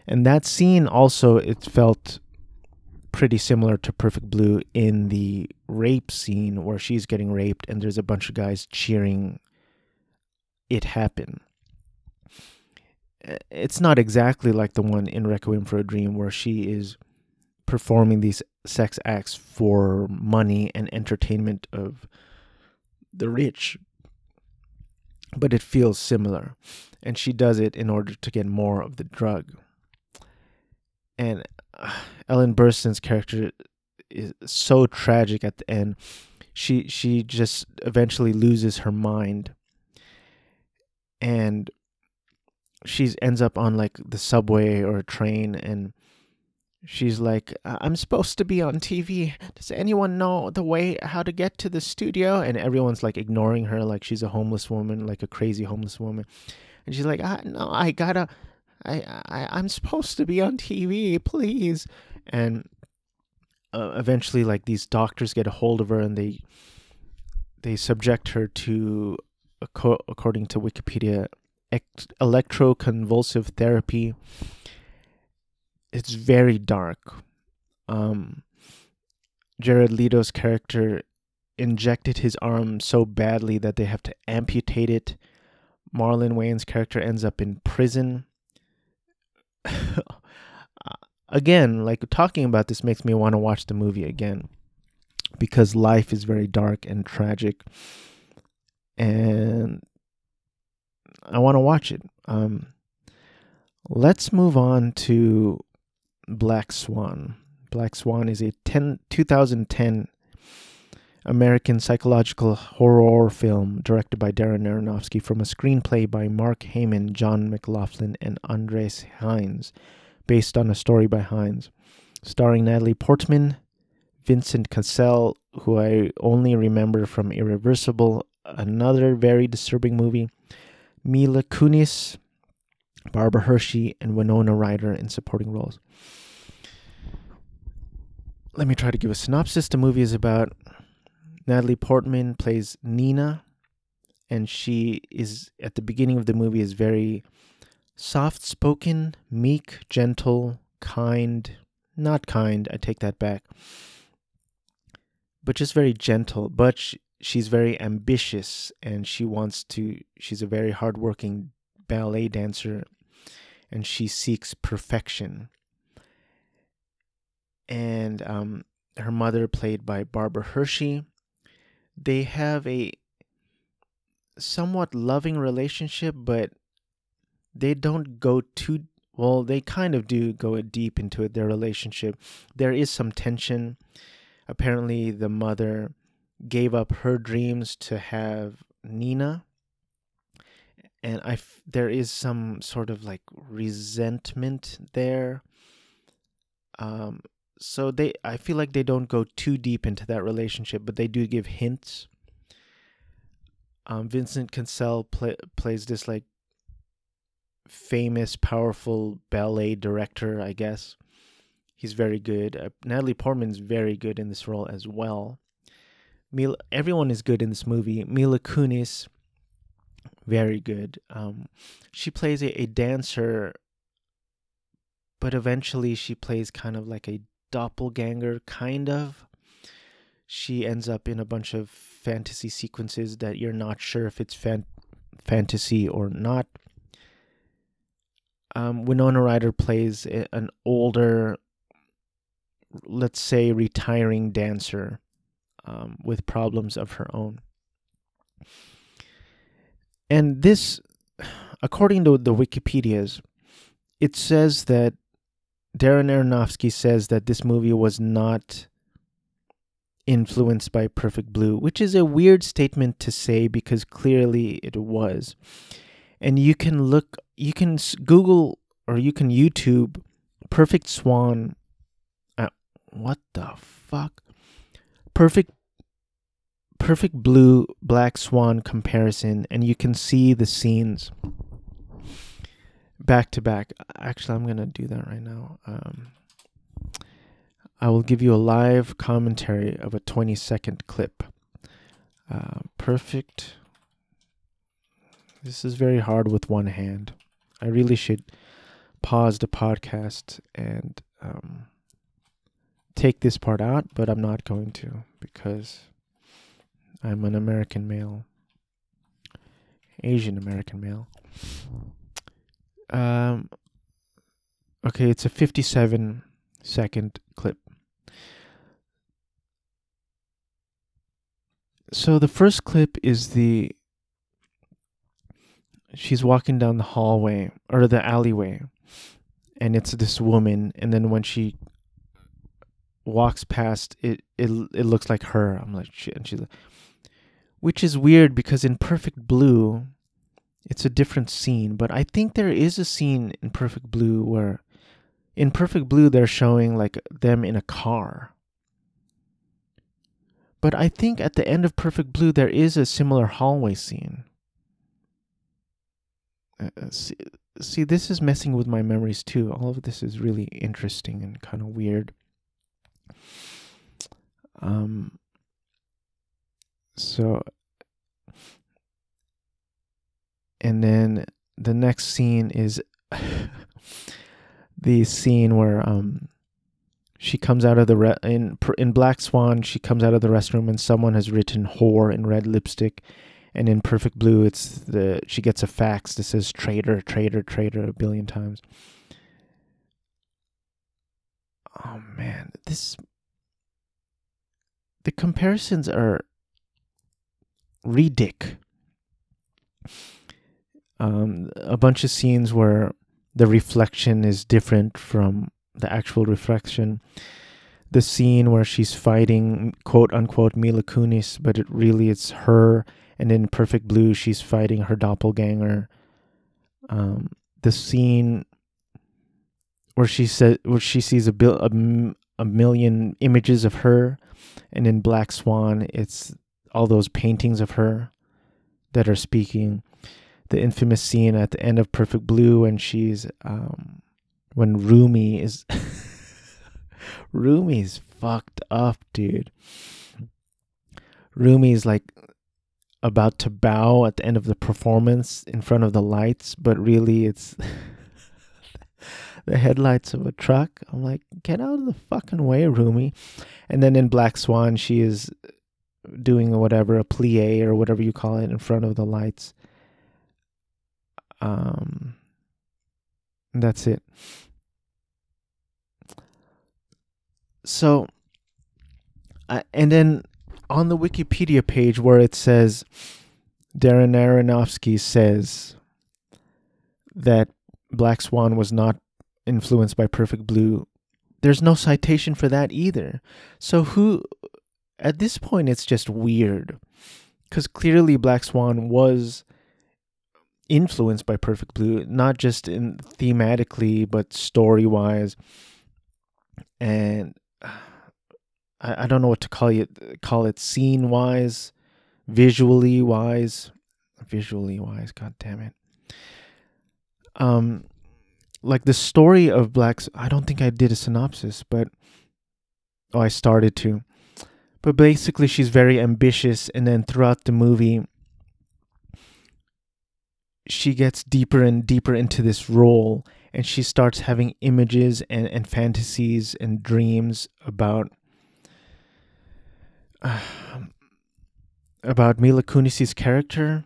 And that scene also it felt pretty similar to Perfect Blue in the rape scene where she's getting raped and there's a bunch of guys cheering it happen. Uh, it's not exactly like the one in Requiem for a Dream where she is performing these sex acts for money and entertainment of the rich. But it feels similar. And she does it in order to get more of the drug. And uh, Ellen Burstyn's character is so tragic at the end. She she just eventually loses her mind, and she ends up on like the subway or a train, and she's like, "I'm supposed to be on TV. Does anyone know the way how to get to the studio?" And everyone's like ignoring her, like she's a homeless woman, like a crazy homeless woman, and she's like, "I no, I gotta." I, I I'm supposed to be on TV, please and uh, eventually like these doctors get a hold of her and they they subject her to according to wikipedia electroconvulsive therapy it's very dark. Um jared leto's character injected his arm so badly that they have to amputate it. Marlon Wayans's character ends up in prison. Again, like talking about this makes me want to watch the movie again because life is very dark and tragic and I want to watch it. Um, let's move on to Black Swan. Black Swan is a 10, 2010 American psychological horror film directed by Darren Aronofsky from a screenplay by Mark Heyman, John McLaughlin, and Andres Heinz based on a story by Heinz, starring Natalie Portman, Vincent Cassel, who I only remember from Irreversible, another very disturbing movie, Mila Kunis, Barbara Hershey, and Winona Ryder in supporting roles. Let me try to give a synopsis. The movie is about Natalie Portman plays Nina, and she is at the beginning of the movie is very soft spoken, meek, gentle, kind, not kind, I take that back, but just very gentle. But she, she's very ambitious and she wants to, she's a very hardworking ballet dancer and she seeks perfection. And um, her mother played by Barbara Hershey. They have a somewhat loving relationship, but they don't go too well, they kind of do go deep into it, their relationship. There is some tension. Apparently, the mother gave up her dreams to have Nina. And I, f- there is some sort of like resentment there. Um, so they, I feel like they don't go too deep into that relationship, but they do give hints. Um, Vincent Cassel play, plays this like famous, powerful ballet director, I guess. He's very good. Uh, Natalie Portman's very good in this role as well. Mila, everyone is good in this movie. Mila Kunis, very good. Um, she plays a, a dancer, but eventually she plays kind of like a doppelganger, kind of. She ends up in a bunch of fantasy sequences that you're not sure if it's fan- fantasy or not um, Winona Ryder plays an older, let's say, retiring dancer um, with problems of her own. And this, according to the Wikipedias, it says that Darren Aronofsky says that this movie was not influenced by Perfect Blue, which is a weird statement to say because clearly it was. And you can look you can google or you can youtube perfect swan uh, what the fuck? Perfect perfect blue black swan comparison and you can see the scenes back to back. Actually i'm gonna do that right now. Um, i will give you a live commentary of a 20 second clip. Uh, perfect. This is very hard with one hand. I really should pause the podcast and um, take this part out, but I'm not going to because I'm an American male, Asian American male. Um, okay, it's a 57 second clip. So the first clip is the she's walking down the hallway or the alleyway and it's this woman and then when she walks past it it it looks like her i'm like shit and she's like which is weird because in perfect blue it's a different scene but i think there is a scene in perfect blue where in perfect blue they're showing like them in a car but i think at the end of perfect blue there is a similar hallway scene uh, uh, see, see, this is messing with my memories too. All of this is really interesting and kind of weird. Um, so, and then the next scene is the scene where um she comes out of the re- in in Black Swan. She comes out of the restroom and someone has written "whore" in red lipstick, and in Perfect Blue, it's the she gets a fax that says "traitor, traitor, traitor" a billion times. Oh man, this the comparisons are ridic. Um, a bunch of scenes where the reflection is different from the actual reflection. The scene where she's fighting quote unquote Mila Kunis, but it really it's her and in Perfect Blue, she's fighting her doppelganger. Um, the scene where she said where she sees a, bil- a, a million images of her, and in Black Swan, it's all those paintings of her that are speaking. The infamous scene at the end of Perfect Blue when she's um, when Rumi is Rumi's fucked up, dude. Rumi's like about to bow at the end of the performance in front of the lights, but really it's the headlights of a truck. I'm like, get out of the fucking way, Rumi. And then in Black Swan, she is doing whatever, a plie or whatever you call it, in front of the lights. Um, that's it. So uh, and then on the Wikipedia page where it says Darren Aronofsky says that Black Swan was not influenced by Perfect Blue, there's no citation for that either. So who at this point it's just weird cuz clearly Black Swan was influenced by Perfect Blue, not just in thematically but story-wise and I, I don't know what to call it call it scene wise, visually wise, visually wise. God damn it. Um, like the story of Black's. I don't think I did a synopsis, but oh, I started to. But basically, she's very ambitious, and then throughout the movie, she gets deeper and deeper into this role and she starts having images and, and fantasies and dreams about uh, about Mila Kunis's character,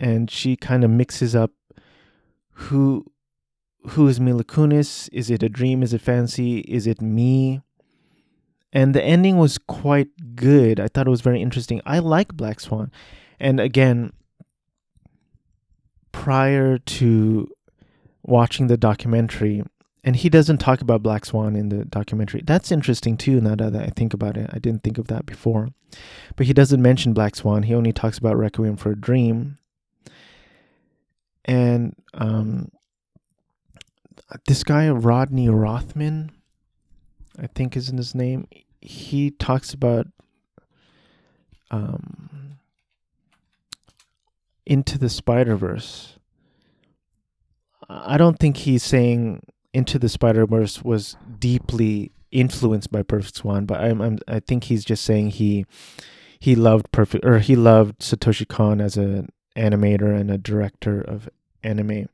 and she kind of mixes up who who is Mila Kunis? Is it a dream? Is it fancy? Is it me? And the ending was quite good. I thought it was very interesting. I like Black Swan, and again, prior to watching the documentary, and he doesn't talk about Black Swan in the documentary. That's interesting too. Now that I think about it, I didn't think of that before. But he doesn't mention Black Swan. He only talks about Requiem for a Dream. And um, this guy Rodney Rothman, I think is in his name. He talks about um, into the Spider Verse. I don't think he's saying into the Spider Verse was deeply influenced by Perfect Swan, but I'm, I'm I think he's just saying he he loved perfect or he loved Satoshi Kon as an animator and a director of anime.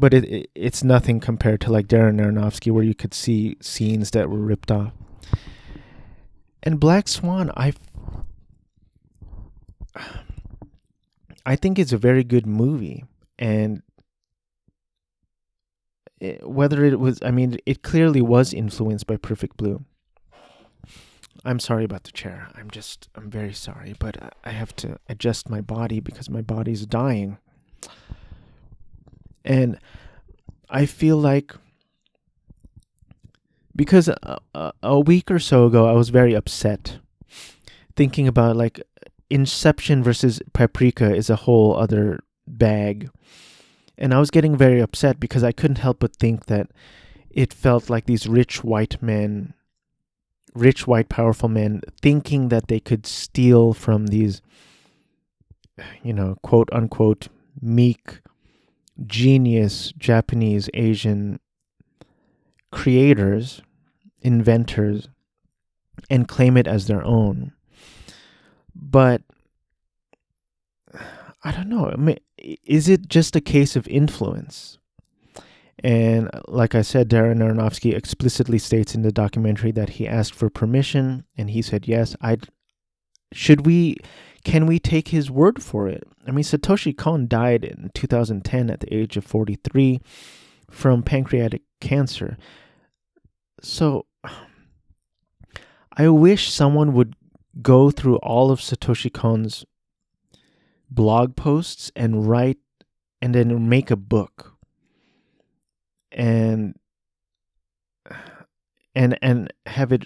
But it, it it's nothing compared to like Darren Aronofsky where you could see scenes that were ripped off. And Black Swan, I I think it's a very good movie and whether it was i mean it clearly was influenced by perfect blue. I'm sorry about the chair. I'm just i'm very sorry but i have to adjust my body because my body's dying and i feel like because a, a week or so ago i was very upset thinking about like inception versus paprika is a whole other bag. And I was getting very upset because I couldn't help but think that it felt like these rich white men, rich white powerful men, thinking that they could steal from these, you know, quote unquote, meek, genius Japanese Asian creators, inventors, and claim it as their own. But I don't know. I mean, is it just a case of influence? And like I said, Darren Aronofsky explicitly states in the documentary that he asked for permission, and he said yes. I should we can we take his word for it? I mean, Satoshi Kon died in 2010 at the age of 43 from pancreatic cancer. So I wish someone would go through all of Satoshi Kon's blog posts and write and then make a book and and and have it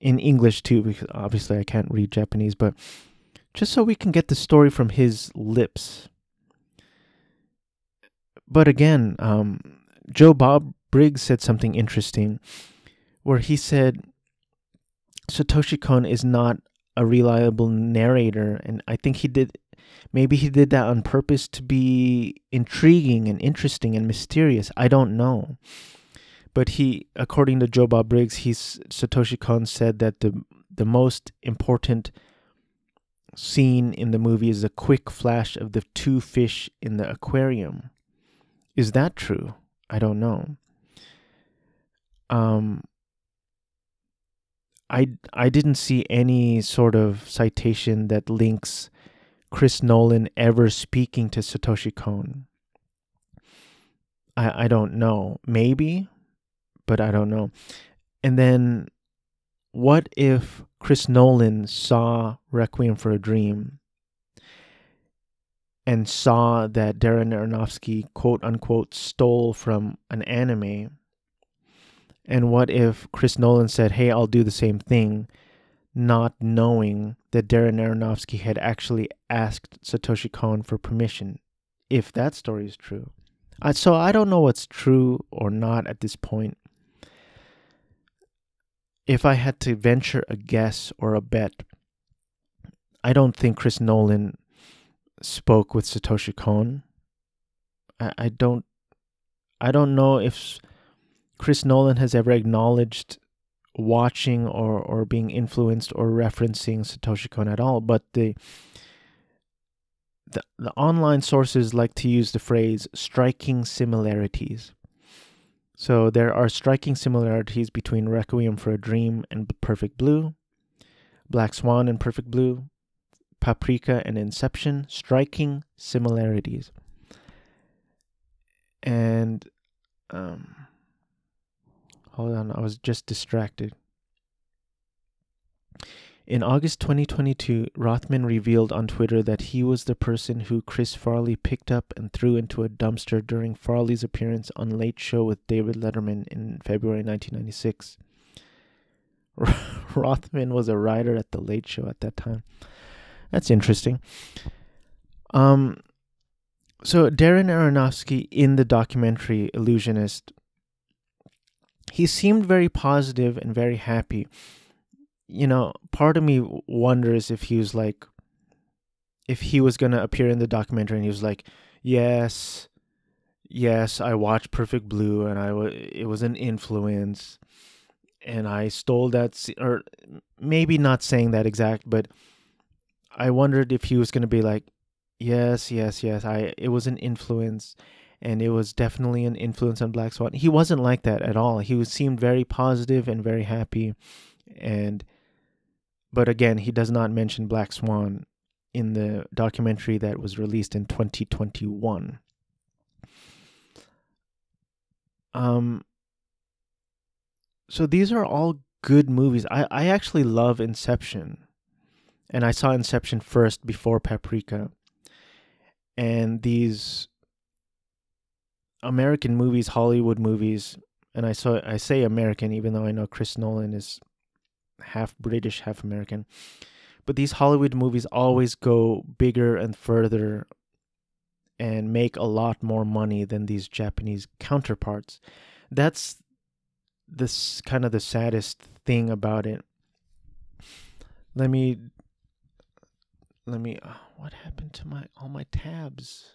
in English too because obviously I can't read Japanese but just so we can get the story from his lips but again um, Joe Bob Briggs said something interesting where he said Satoshi Kon is not a reliable narrator and I think he did Maybe he did that on purpose to be intriguing and interesting and mysterious. I don't know. But he, according to Joe Bob Briggs, he's Satoshi Kon said that the the most important scene in the movie is a quick flash of the two fish in the aquarium. Is that true? I don't know. Um I I didn't see any sort of citation that links Chris Nolan ever speaking to Satoshi Kon? I I don't know. Maybe, but I don't know. And then what if Chris Nolan saw Requiem for a Dream and saw that Darren Aronofsky, quote unquote, stole from an anime? And what if Chris Nolan said, hey, I'll do the same thing, not knowing that Darren Aronofsky had actually asked Satoshi Kon for permission, if that story is true? So I don't know what's true or not at this point. If I had to venture a guess or a bet, I don't think Chris Nolan spoke with Satoshi Kon. I, I don't I don't know if Chris Nolan has ever acknowledged watching or, or being influenced or referencing Satoshi Kon at all, but the the, the online sources like to use the phrase striking similarities. So there are striking similarities between Requiem for a Dream and Perfect Blue, Black Swan and Perfect Blue, Paprika and Inception, striking similarities. And um hold on, I was just distracted. In August 2022, Rothman revealed on Twitter that he was the person who Chris Farley picked up and threw into a dumpster during Farley's appearance on Late Show with David Letterman in February 1996. Rothman was a writer at the Late Show at that time. That's interesting. Um, so Darren Aronofsky in the documentary Illusionist, he seemed very positive and very happy you know, part of me wonders if he was like, if he was gonna appear in the documentary and he was like, yes, yes, I watched Perfect Blue and I w- it was an influence, and I stole that, or maybe not saying that exact, but I wondered if he was gonna be like, yes, yes, yes, I it was an influence, and it was definitely an influence on Black Swan. He wasn't like that at all. He was, seemed very positive and very happy, and but again, he does not mention Black Swan in the documentary that was released in 2021. Um, so these are all good movies. I, I actually love Inception. And I saw Inception first before Paprika. And these American movies, Hollywood movies, and I saw I say American even though I know Chris Nolan is half British, half American. But these Hollywood movies always go bigger and further and make a lot more money than these Japanese counterparts. That's this kind of the saddest thing about it. Let me let me uh, what happened to my all my tabs?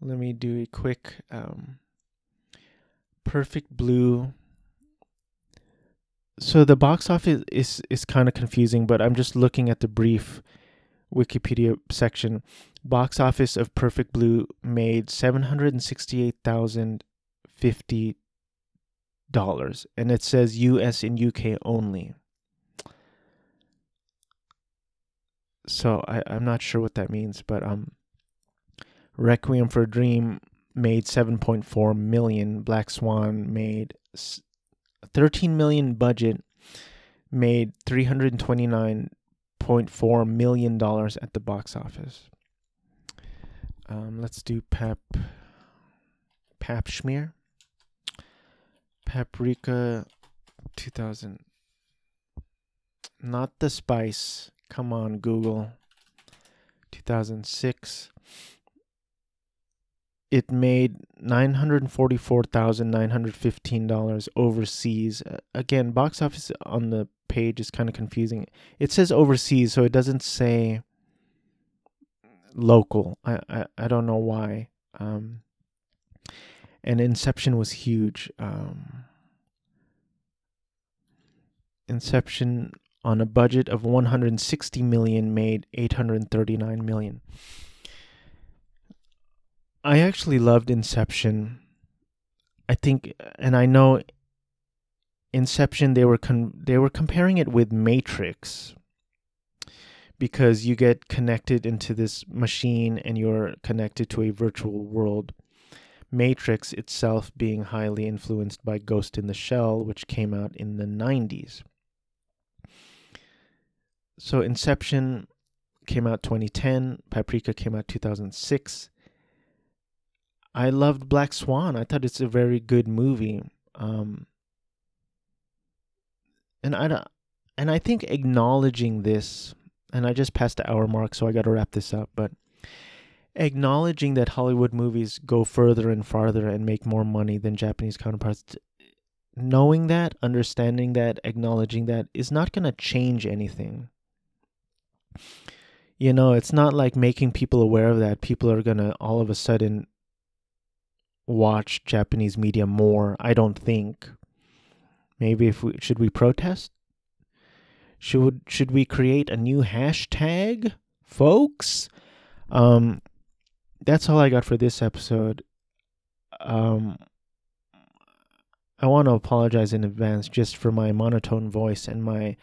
Let me do a quick um perfect blue so the box office is is kind of confusing, but I'm just looking at the brief Wikipedia section. Box office of Perfect Blue made seven hundred and sixty-eight thousand fifty dollars, and it says U.S. and U.K. only. So I I'm not sure what that means, but um, Requiem for a Dream made seven point four million. Black Swan made 13 million budget made 329.4 million dollars at the box office. Um, let's do pep pap schmear. Paprika 2000 not the spice. Come on Google. 2006 it made $944,915 overseas. Again, box office on the page is kind of confusing. It says overseas, so it doesn't say local. I, I, I don't know why. Um, and Inception was huge. Um, Inception on a budget of 160 million made 839 million. I actually loved Inception. I think, and I know Inception they were con- they were comparing it with Matrix because you get connected into this machine and you're connected to a virtual world. Matrix itself being highly influenced by Ghost in the Shell, which came out in the 90s. So Inception came out 2010, Paprika came out 2006. I loved Black Swan. I thought it's a very good movie. Um, and I and I think acknowledging this, and I just passed the hour mark, so I got to wrap this up. But acknowledging that Hollywood movies go further and farther and make more money than Japanese counterparts, knowing that, understanding that, acknowledging that is not going to change anything. You know, it's not like making people aware of that. People are going to all of a sudden watch Japanese media more. I don't think. Maybe if we should we protest? Should should we create a new hashtag, folks? Um, that's all I got for this episode. Um, I want to apologize in advance just for my monotone voice and my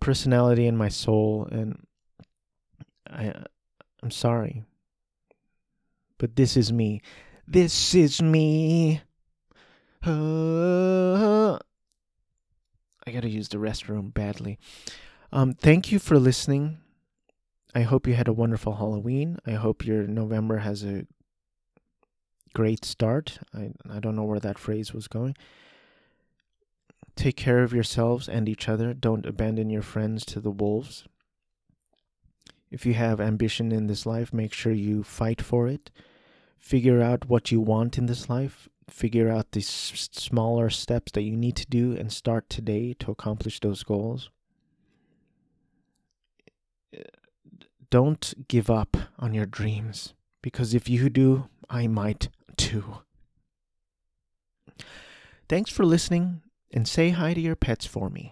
personality and my soul, and I, I'm sorry. But this is me. This is me. Uh, I gotta use the restroom badly. Um, thank you for listening. I hope you had a wonderful Halloween. I hope your November has a great start. I I don't know where that phrase was going. Take care of yourselves and each other. Don't abandon your friends to the wolves. If you have ambition in this life, make sure you fight for it. Figure out what you want in this life figure out the s- smaller steps that you need to do and start today to accomplish those goals. Don't give up on your dreams because if you do, I might too. Thanks for listening and say hi to your pets for me.